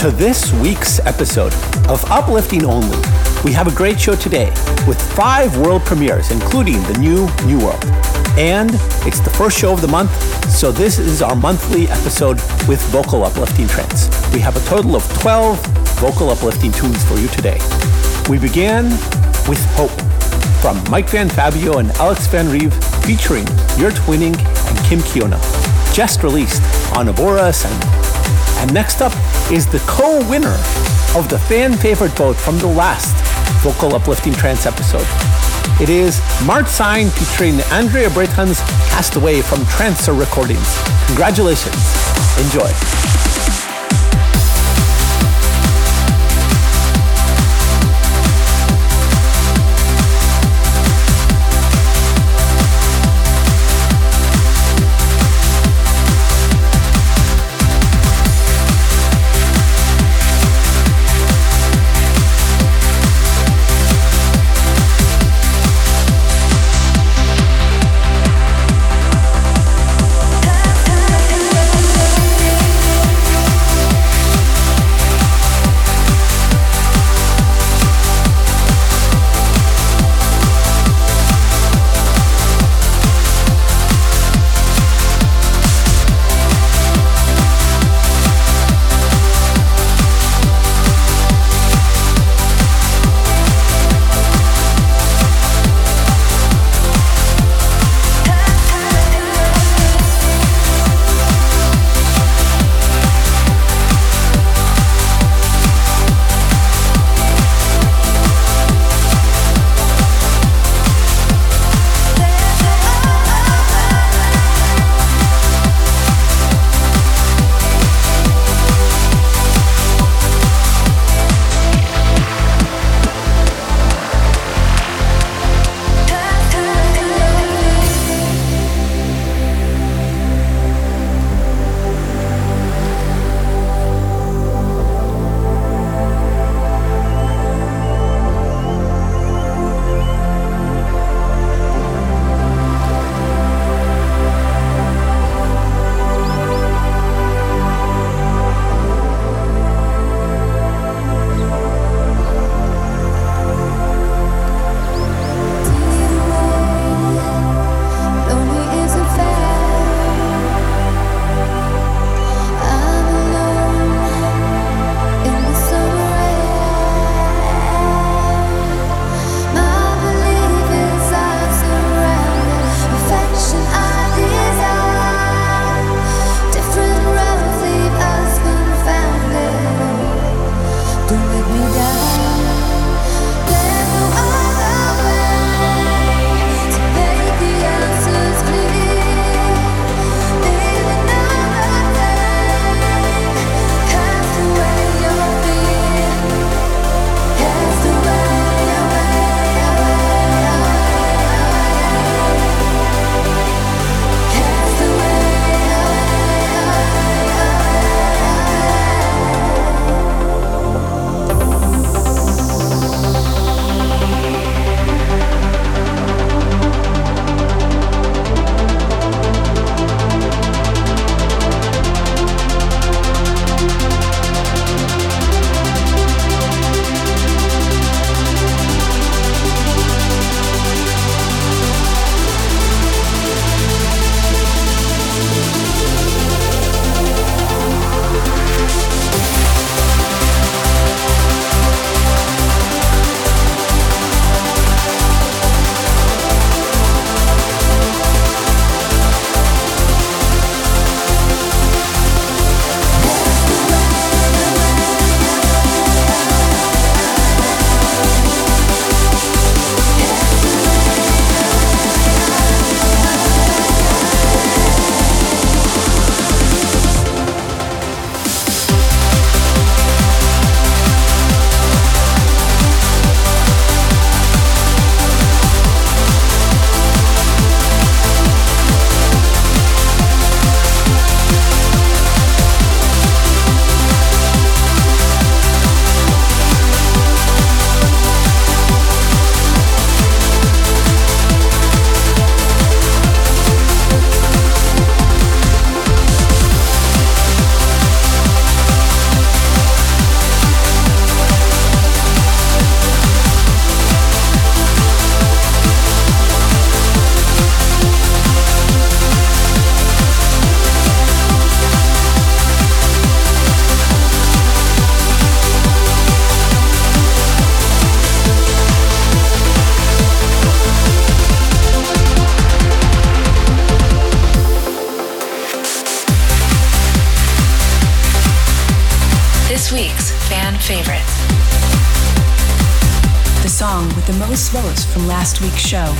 to this week's episode of Uplifting Only. We have a great show today with five world premieres, including the new New World. And it's the first show of the month, so this is our monthly episode with vocal uplifting trance. We have a total of 12 vocal uplifting tunes for you today. We began with Hope from Mike Van Fabio and Alex Van Reeve featuring Your Twinning and Kim Kiona, just released on Abora Ascend. And next up is the co-winner of the fan favorite vote from the last vocal uplifting trance episode. It is Mart Sine featuring Andrea Britton's Castaway from Trancer Recordings. Congratulations. Enjoy. Show.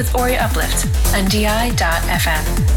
With Ori Uplift on DI.FM.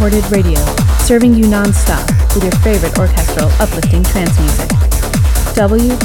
imported radio, serving you non-stop with your favorite orchestral uplifting trance music. www.di.fm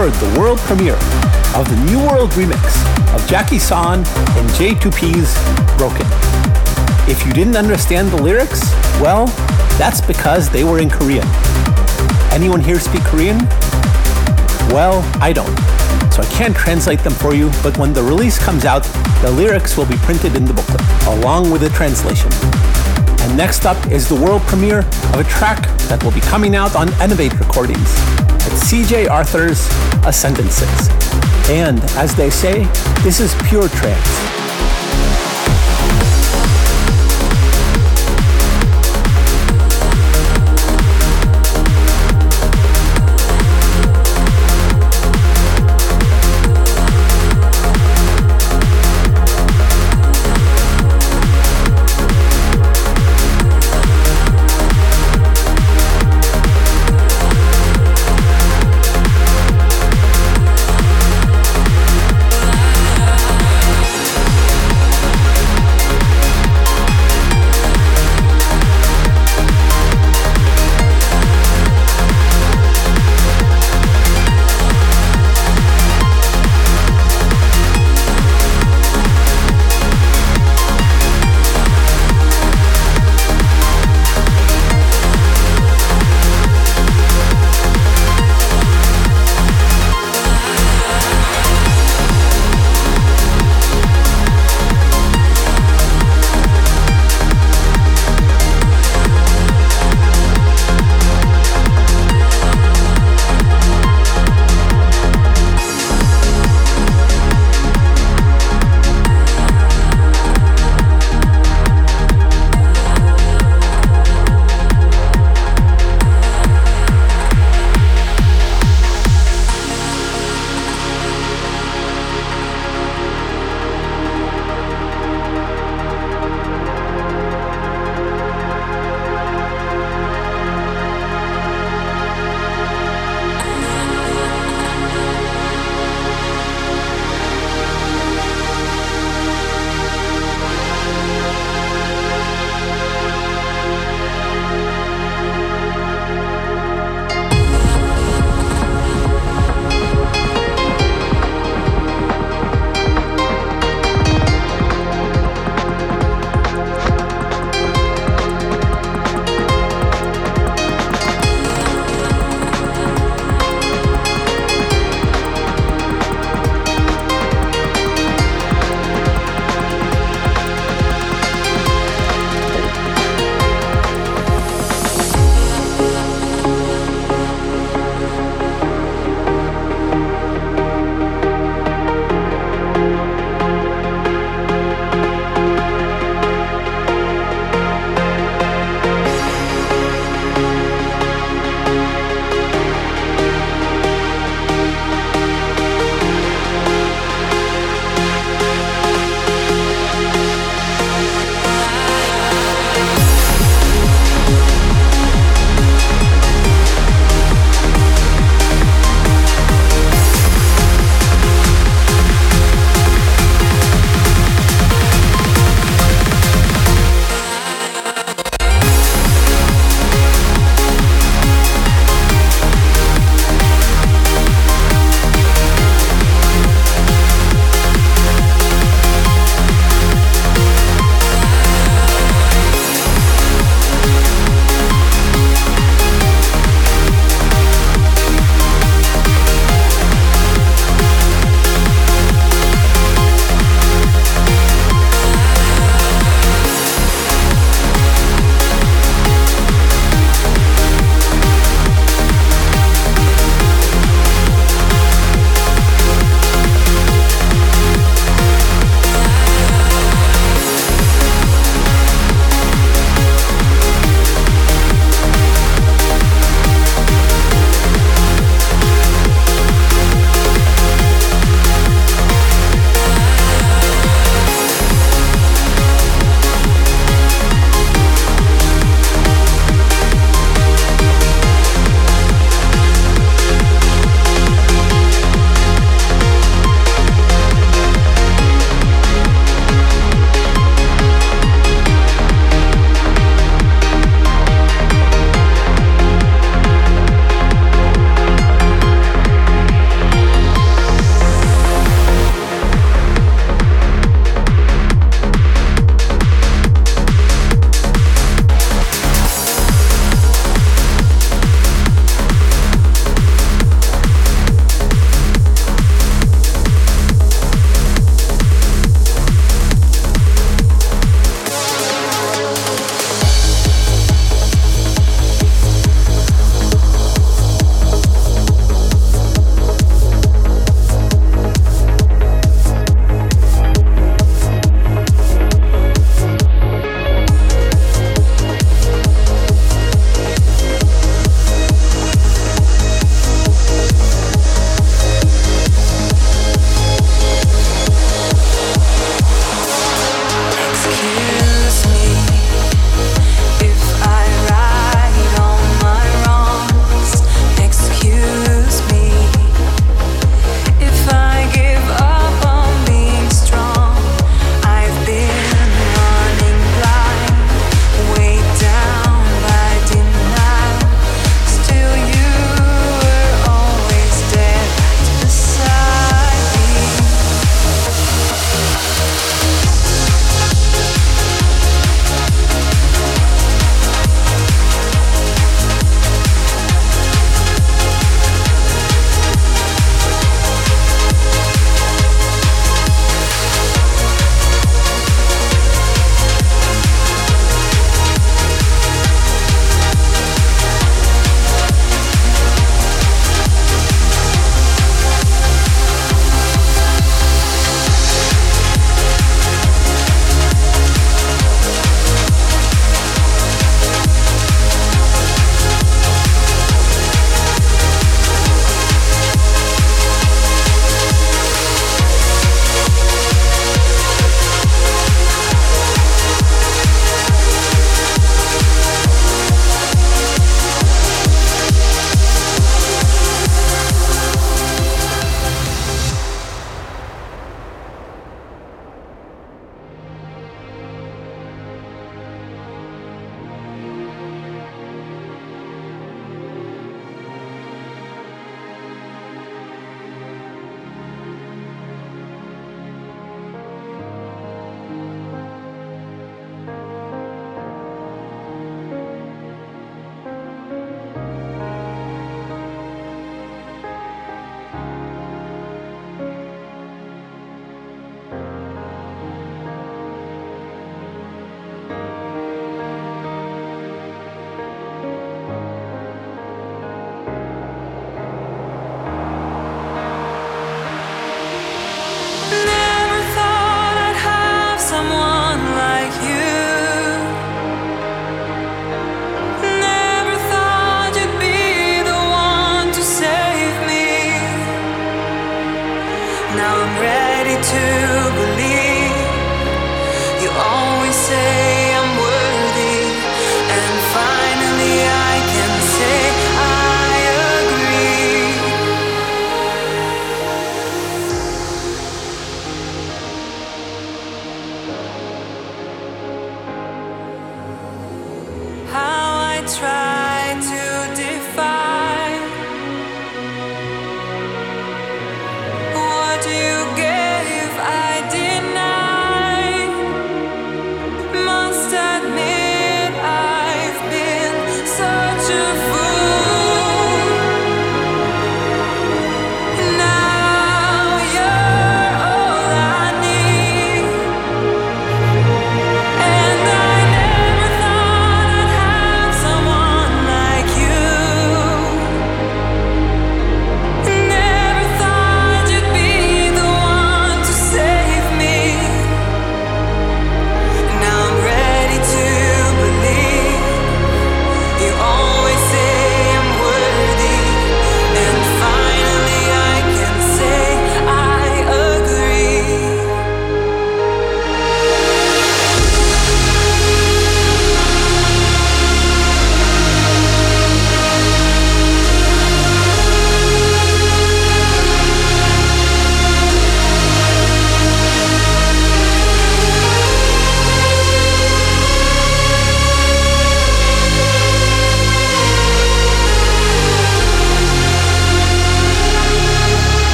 heard the world premiere of the New World remix of Jackie San and J2P's Broken. If you didn't understand the lyrics, well, that's because they were in Korean. Anyone here speak Korean? Well, I don't, so I can't translate them for you, but when the release comes out, the lyrics will be printed in the booklet, along with the translation. And next up is the world premiere of a track that will be coming out on Innovate Recordings. CJ Arthur's Ascendances. And as they say, this is pure trance.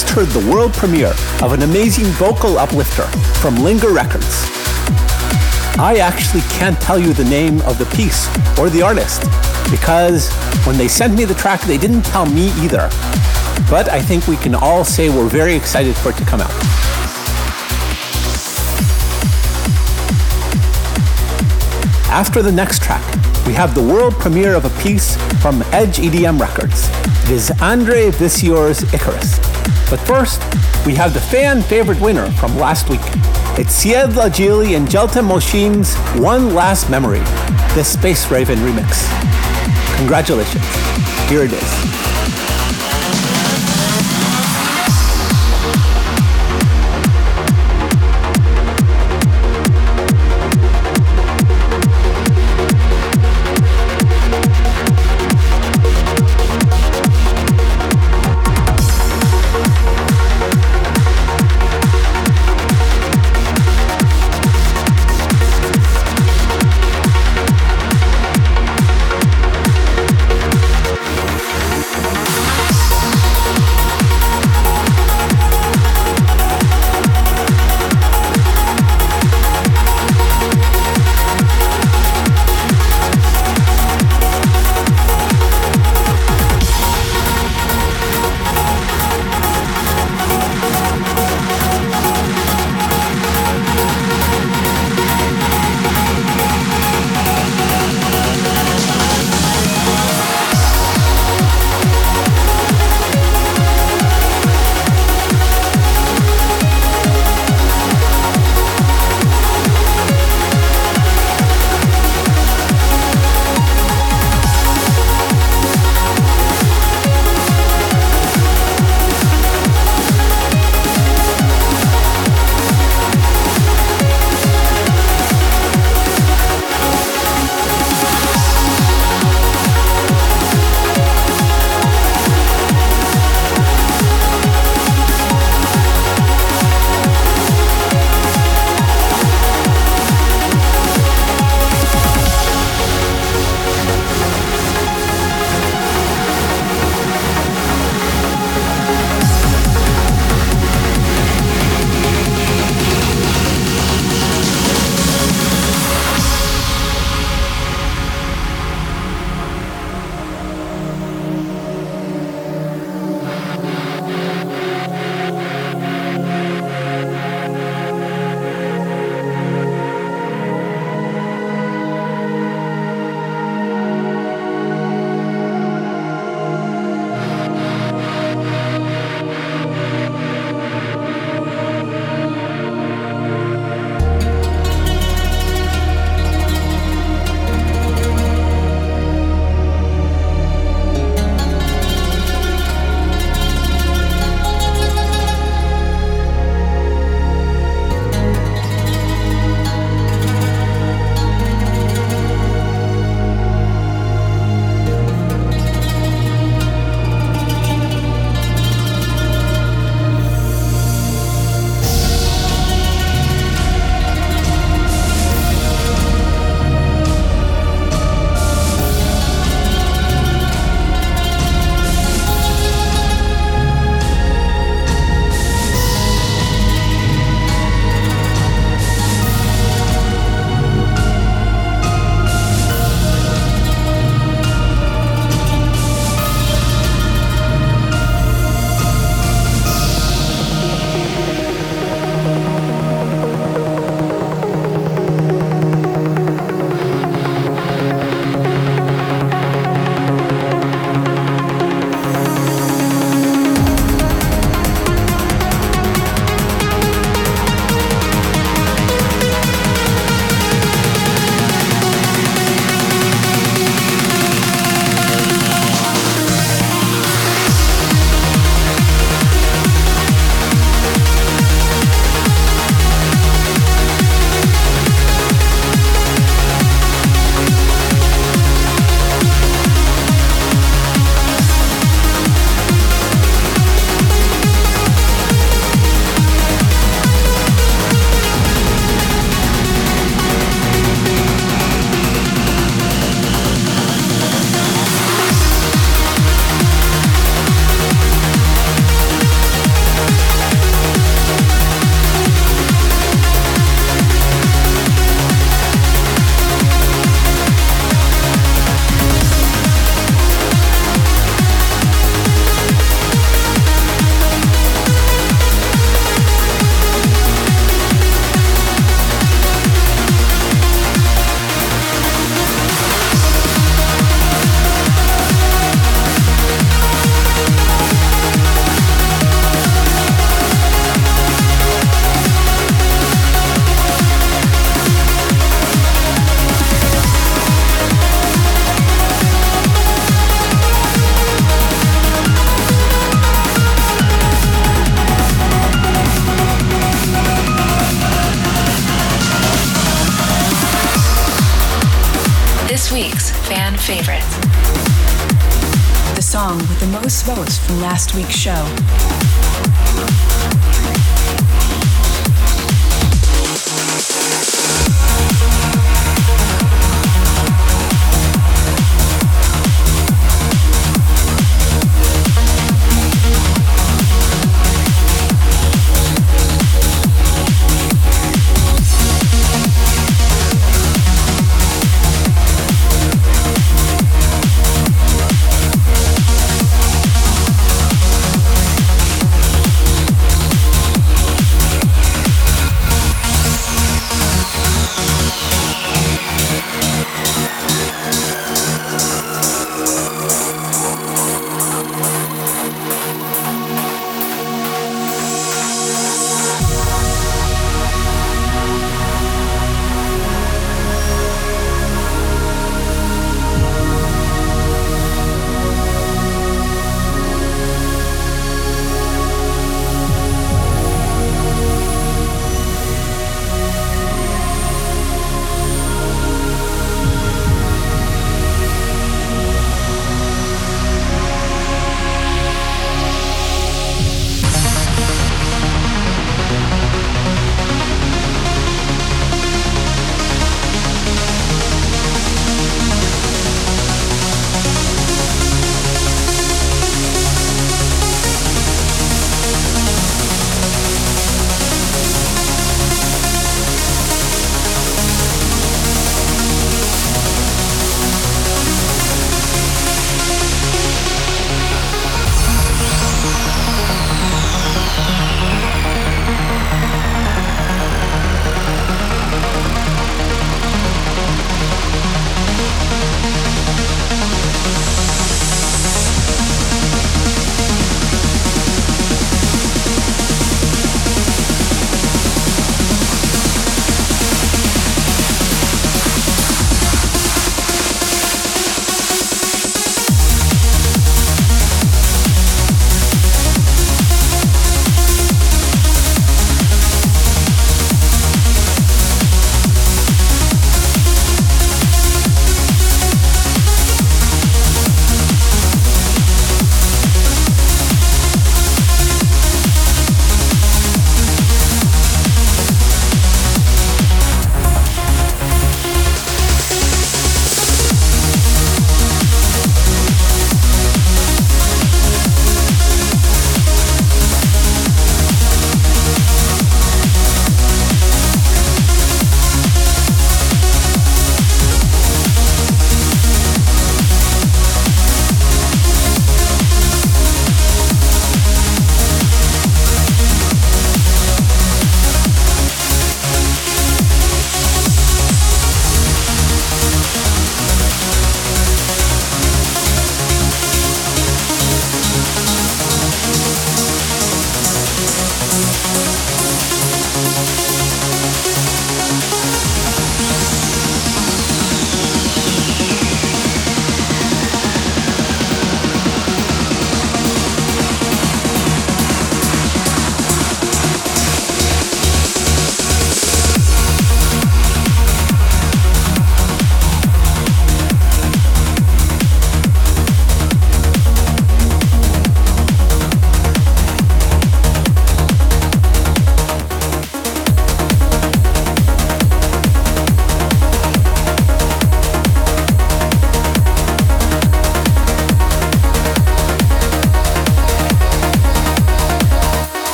Just heard the world premiere of an amazing vocal uplifter from Linger Records. I actually can't tell you the name of the piece or the artist because when they sent me the track, they didn't tell me either. But I think we can all say we're very excited for it to come out. After the next track, we have the world premiere of a piece from Edge EDM Records. It is Andre Visior's Icarus. But first, we have the fan favorite winner from last week. It's Sied Lagili and Jelta Moshin's One Last Memory, the Space Raven remix. Congratulations. Here it is.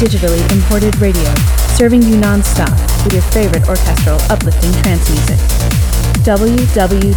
Digitally imported radio, serving you non-stop with your favorite orchestral uplifting trance music. www.di.fm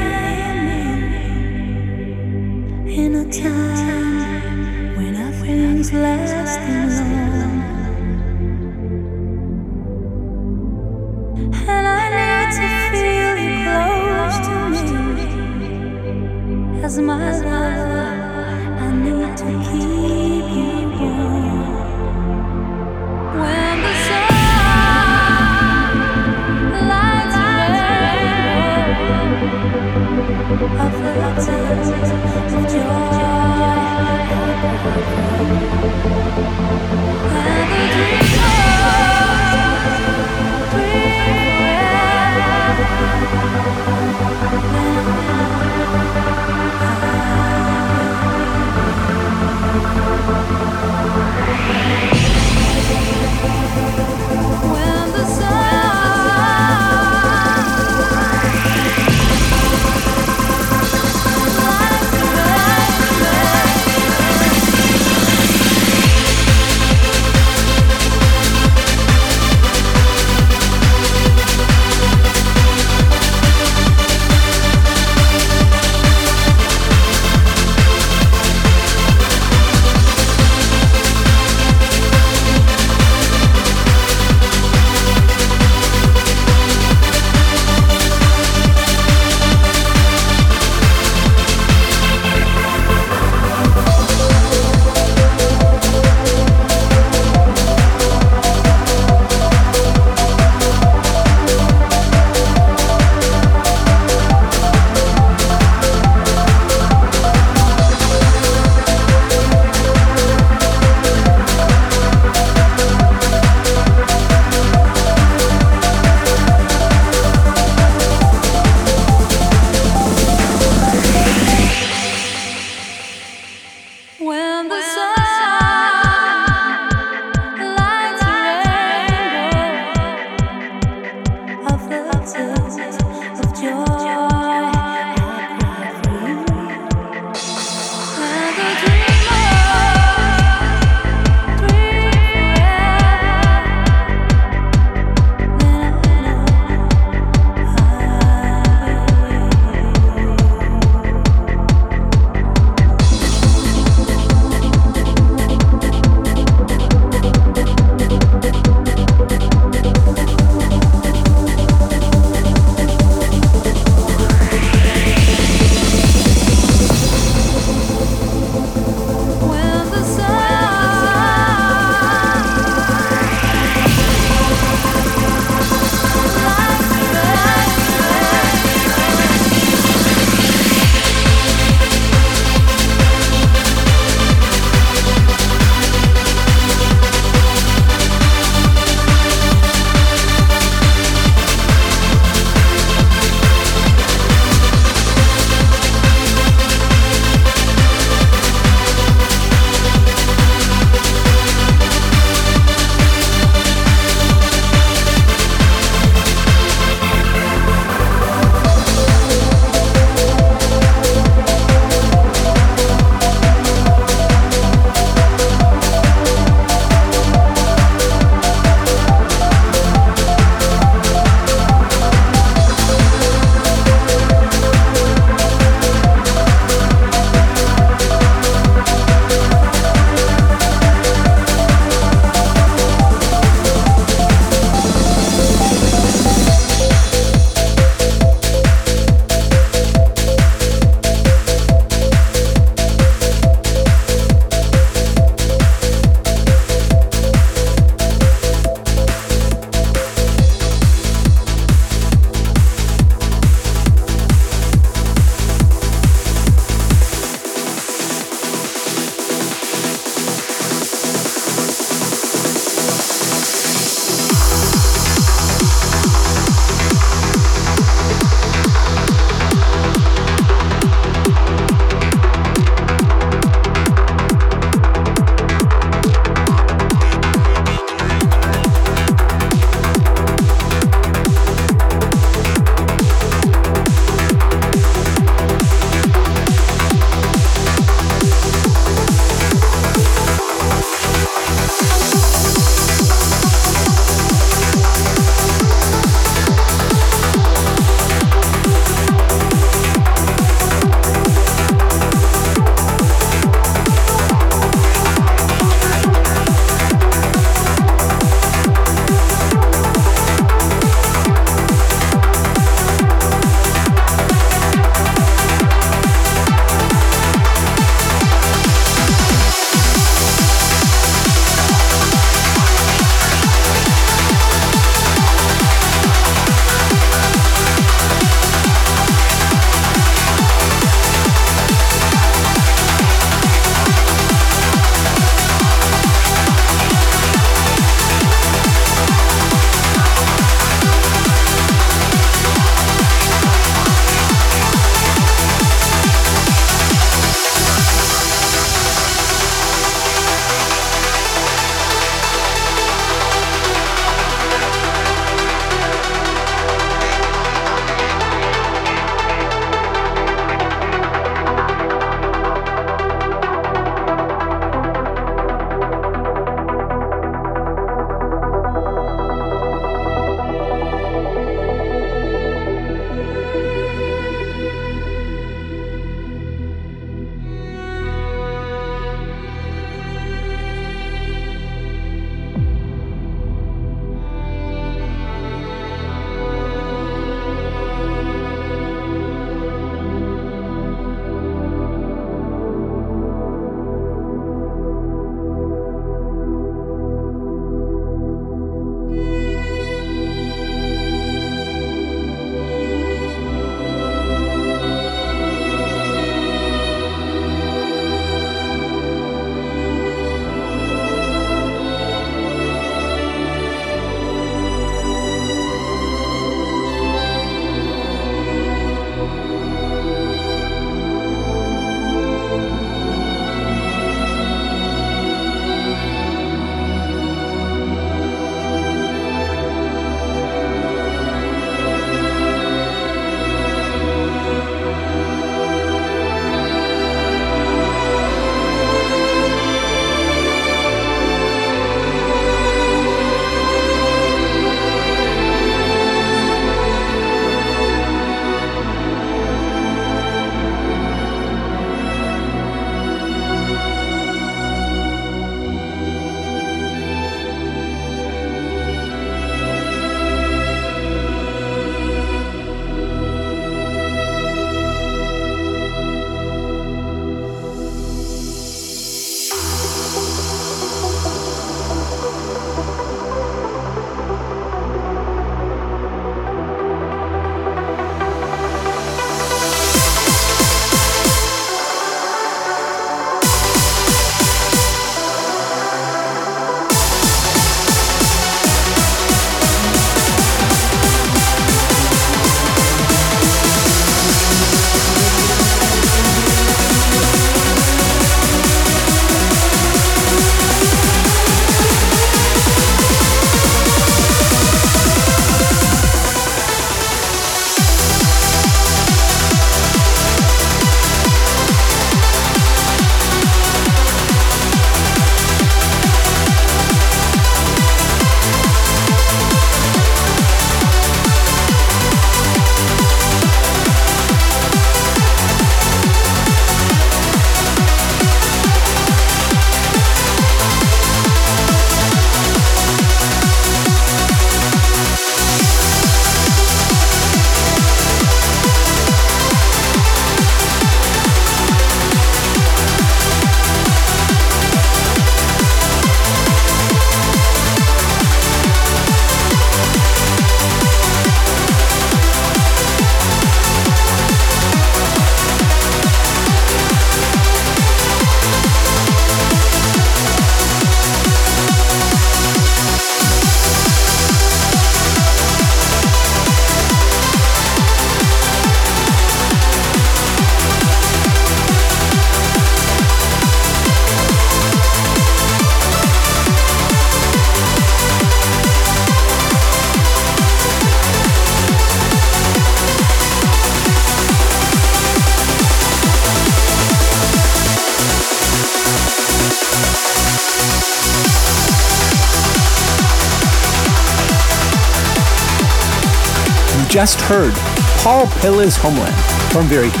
just heard Paul Pilla's Homeland from Veritas.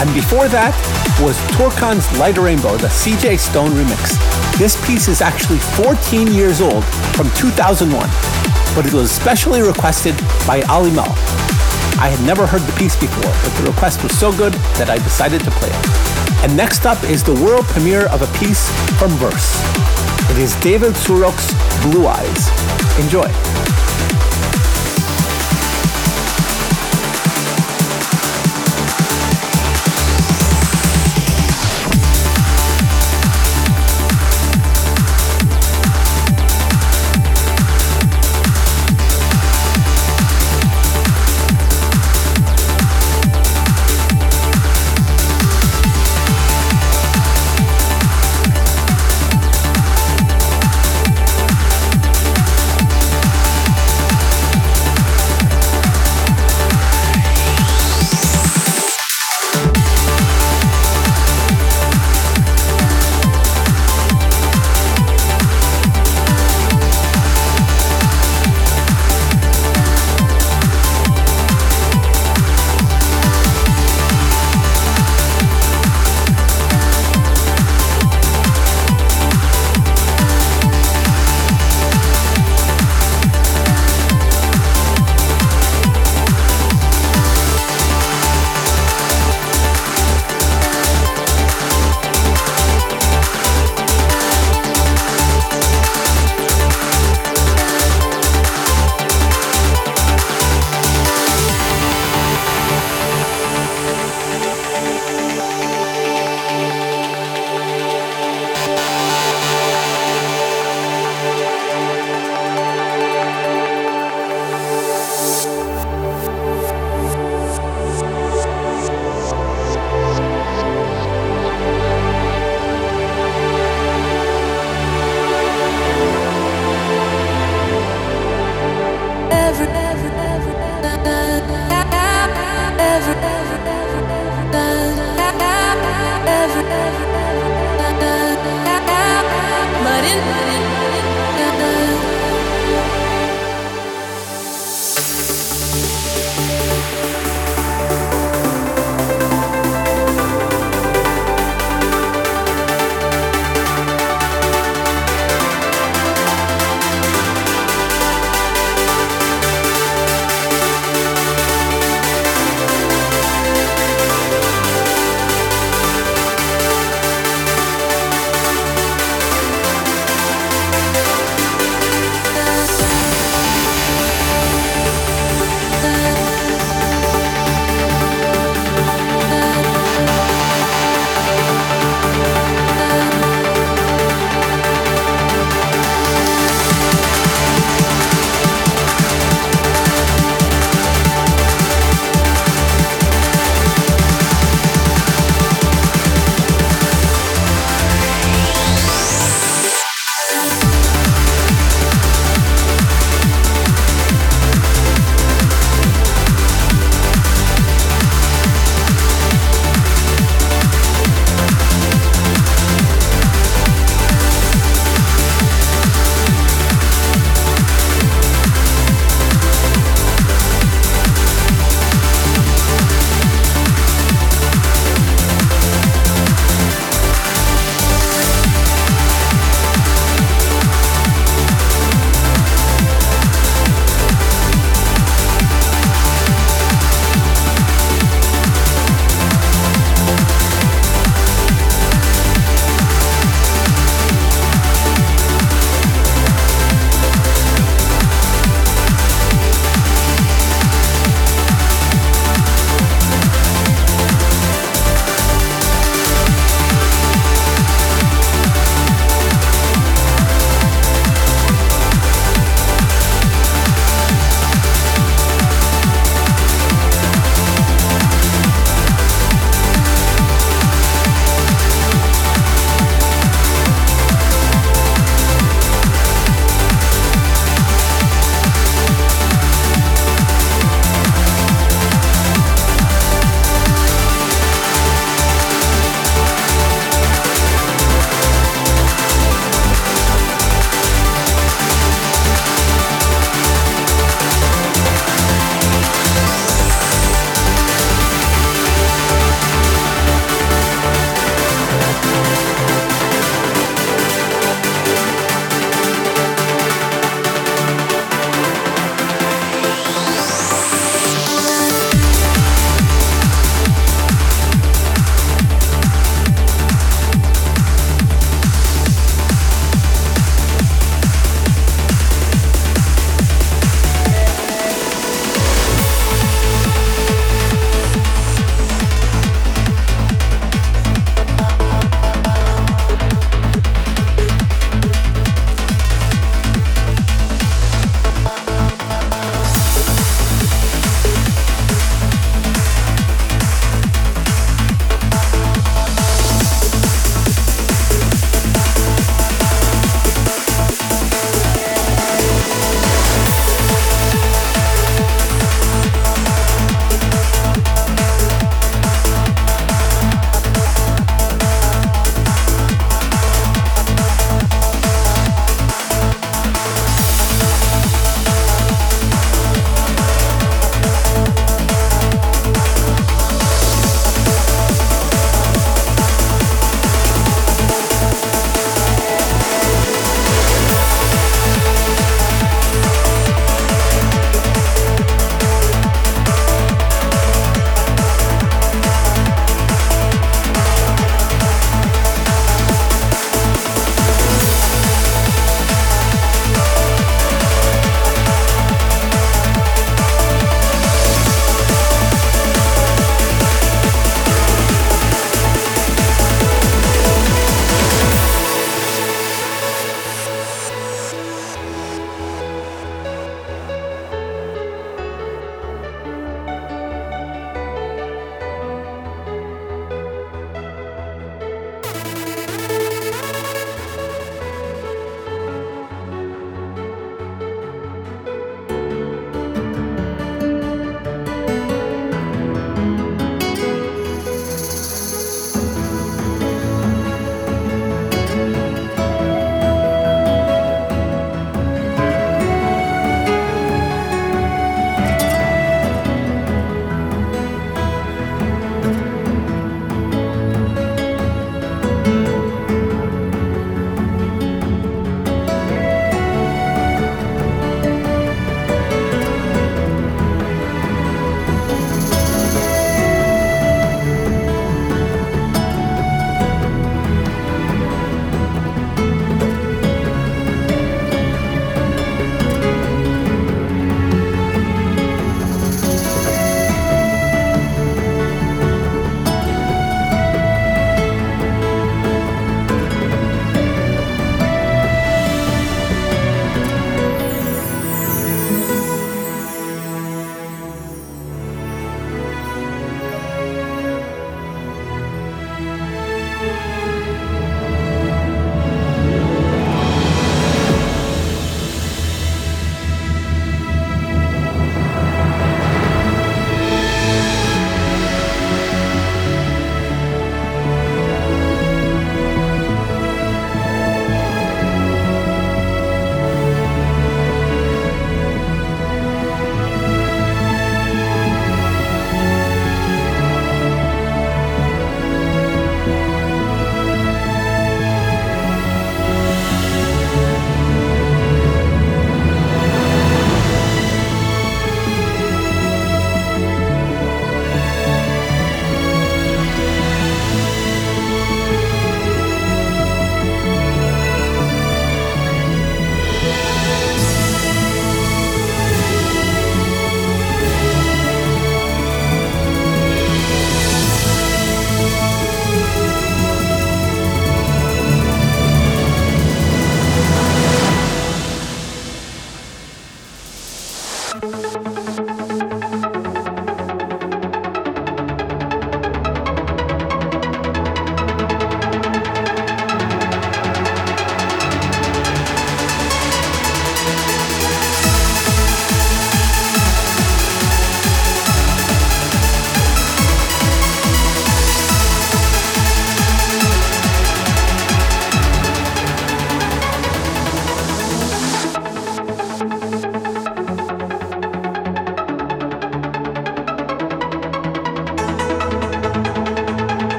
And before that was Torkan's Light a Rainbow, the CJ Stone remix. This piece is actually 14 years old from 2001, but it was specially requested by Ali Mel. I had never heard the piece before, but the request was so good that I decided to play it. And next up is the world premiere of a piece from Verse. It is David Surok's Blue Eyes. Enjoy.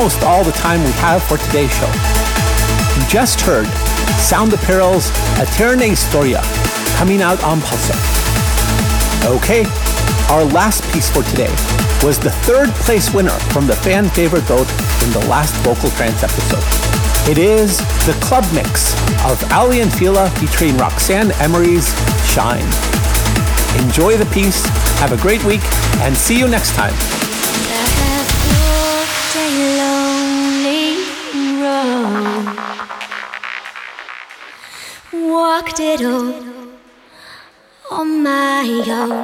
Almost all the time we have for today's show. You just heard Sound Apparel's Eterne Historia coming out on Pulsar. Okay, our last piece for today was the third place winner from the fan favorite vote in the last vocal trance episode. It is the club mix of Aly and Fila featuring Roxanne Emery's Shine. Enjoy the piece, have a great week, and see you next time. Walked it all on my own.